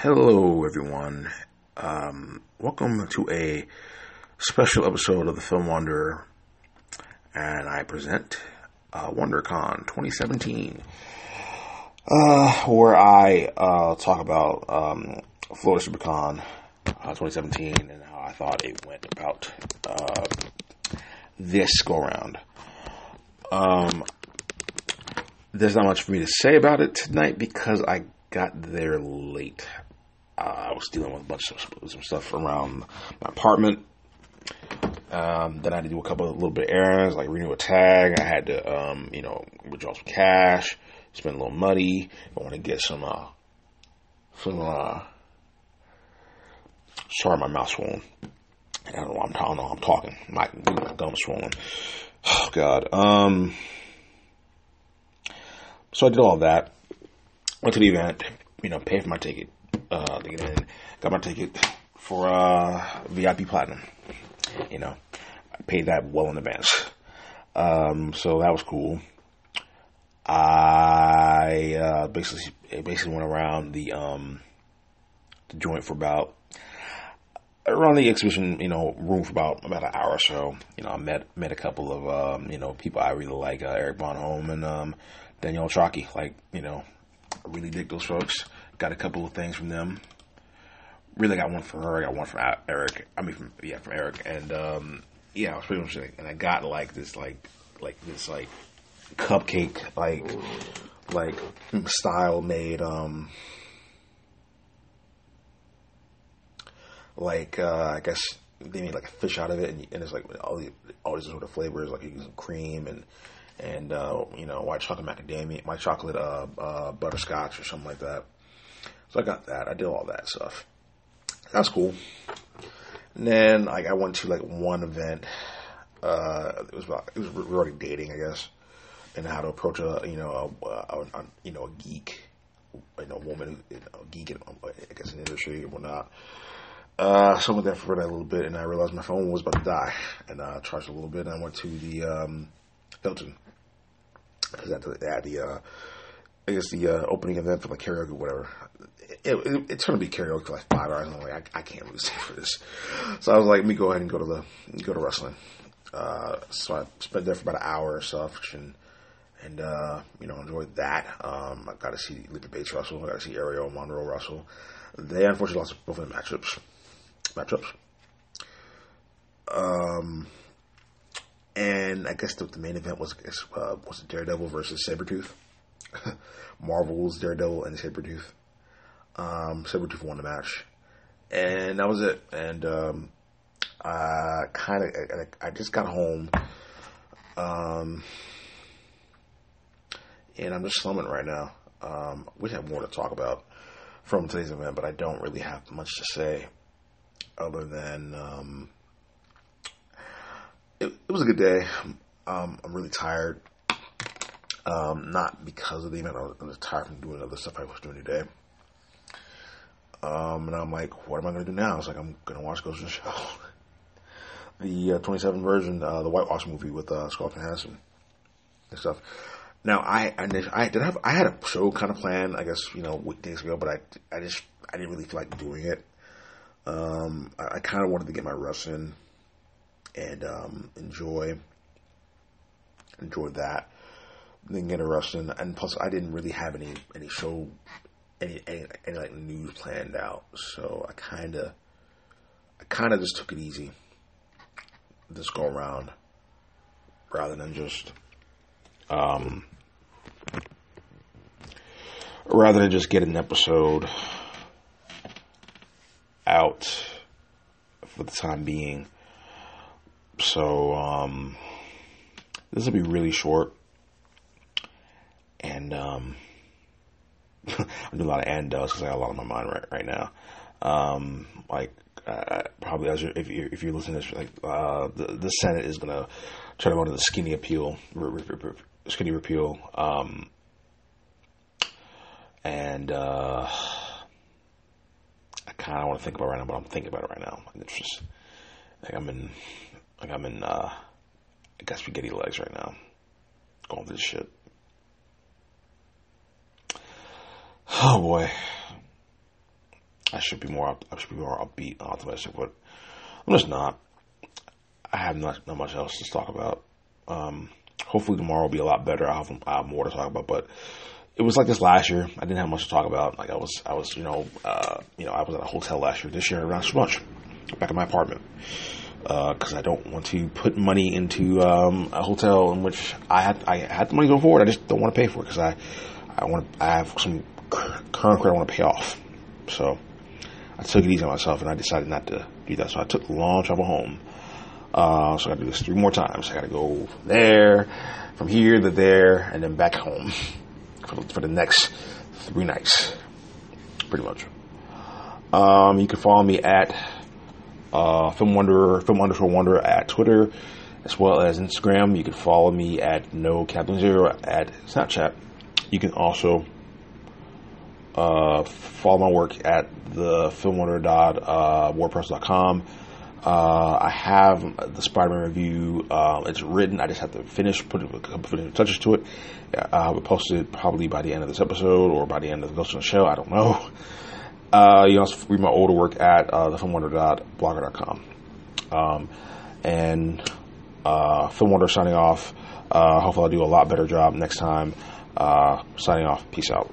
Hello, everyone. Um, welcome to a special episode of the Film Wanderer, and I present uh, WanderCon 2017, uh, where I uh, talk about um, Florida SuperCon uh, 2017 and how I thought it went about uh, this go around. Um, there's not much for me to say about it tonight because I got there late. Uh, I was dealing with a bunch of some stuff around my apartment. Um, then I had to do a couple of little bit of errands, like renew a tag. I had to, um, you know, withdraw some cash, spend a little money. I want to get some, uh, some, uh, sorry, my mouth's swollen. I don't know. I'm, I don't know. I'm talking. My, my gum's swollen. Oh God. Um. So I did all that. Went to the event. You know, paid for my ticket uh. Got my ticket for uh, VIP Platinum. You know, I paid that well in advance. Um, so that was cool. I uh, basically basically went around the um, the joint for about around the exhibition, you know, room for about about an hour or so. You know, I met met a couple of um, you know people I really like, uh, Eric Bonhomme and um, Danielle. Like, you know, I really dig those folks. Got a couple of things from them. Really got one for her. I got one from Eric. I mean, from yeah, from Eric. And um, yeah, I was pretty much like, and I got like this like like this like cupcake like like style made um like uh, I guess they made like a fish out of it, and, and it's like all all these sort of flavors, like you use cream and and uh, you know white chocolate macadamia, white chocolate uh, uh, butterscotch or something like that. So I got that. I did all that stuff. That's cool. And then like I went to like one event. Uh, it was about it was already dating, I guess, and how to approach a you know a, a, a you know a geek, you know, woman, you know, geek, in, I guess in the industry and whatnot. Uh, so I went there for that a little bit, and I realized my phone was about to die, and I uh, charged a little bit, and I went to the um, Hilton because had the, uh, I guess the uh, opening event for like karaoke, or whatever. It, it, it's going to be karaoke for like five hours. I'm like, I, I, can't stay for this, so I was like, let me go ahead and go to the go to wrestling. Uh, so I spent there for about an hour or so, and and uh, you know enjoyed that. Um, I got to see Lethal Bates wrestle. I got to see Ariel Monroe wrestle. They unfortunately lost both of the matchups matchups. Um, and I guess the, the main event was uh, was Daredevil versus Sabretooth. Marvel's Daredevil and Sabretooth. Um, Sabretooth won the match, and that was it. And um, I kind of I, I, just got home, um, and I'm just slumming right now. Um, we have more to talk about from today's event, but I don't really have much to say other than um, it, it, was a good day. Um, I'm really tired. Um, not because of the event. I was tired from doing other stuff I was doing today. Um, and I'm like, what am I going to do now? It's like, I'm going to watch Ghost in the Shell. the uh, 27 version, uh, the Whitewash movie with uh, Scarlett Johansson and stuff. Now, I, I, I did have, I had a show kind of planned, I guess, you know, days ago, but I, I just, I didn't really feel like doing it. Um, I, I kind of wanted to get my rest in and um, enjoy enjoy that. Then get a rest in, and plus I didn't really have any any show any any, any like news planned out, so I kind of I kind of just took it easy this go around rather than just um rather than just get an episode out for the time being. So, um, this will be really short. And, um, I'm doing a lot of and because I got a lot on my mind right, right now. Um, like, uh, probably as if you're, if you're listening to this, like, uh, the, the Senate is to try to go to the skinny appeal, skinny repeal. Um, and, uh, I kind of want to think about it right now, but I'm thinking about it right now. It's just like I'm in, like I'm in, uh, I got spaghetti legs right now, going through this shit. Oh boy. I should be more I should be more upbeat optimistic, but I'm just not. I have not not much else to talk about. Um, hopefully tomorrow will be a lot better. I'll have, I'll have more to talk about, but it was like this last year. I didn't have much to talk about. Like I was, I was, you know, uh, you know, I was at a hotel last year. This year, around so much back in my apartment because uh, I don't want to put money into um, a hotel in which I had I had the money going forward. I just don't want to pay for it because I I want I have some current credit I want to pay off. So I took it easy on myself and I decided not to do that. So I took long travel home. Uh, so I got to do this three more times. I got to go from there, from here to there, and then back home for the, for the next three nights, pretty much. Um, you can follow me at uh, Film Wonder, Film underscore Wonder at Twitter, as well as Instagram. You can follow me at No Captain Zero at Snapchat. You can also uh, follow my work at the filmwonder.wordpress.com. Uh, I have the Spider-Man review. Uh, it's written. I just have to finish, put a couple finishing touches to it. Uh, I will post it probably by the end of this episode or by the end of the Ghost in the Shell. I don't know. Uh, you can also read my older work at uh, thefilmwonder.blogger.com. Um, and uh, Film Wonder signing off. Uh, hopefully, I'll do a lot better job next time. Uh, signing off. Peace out.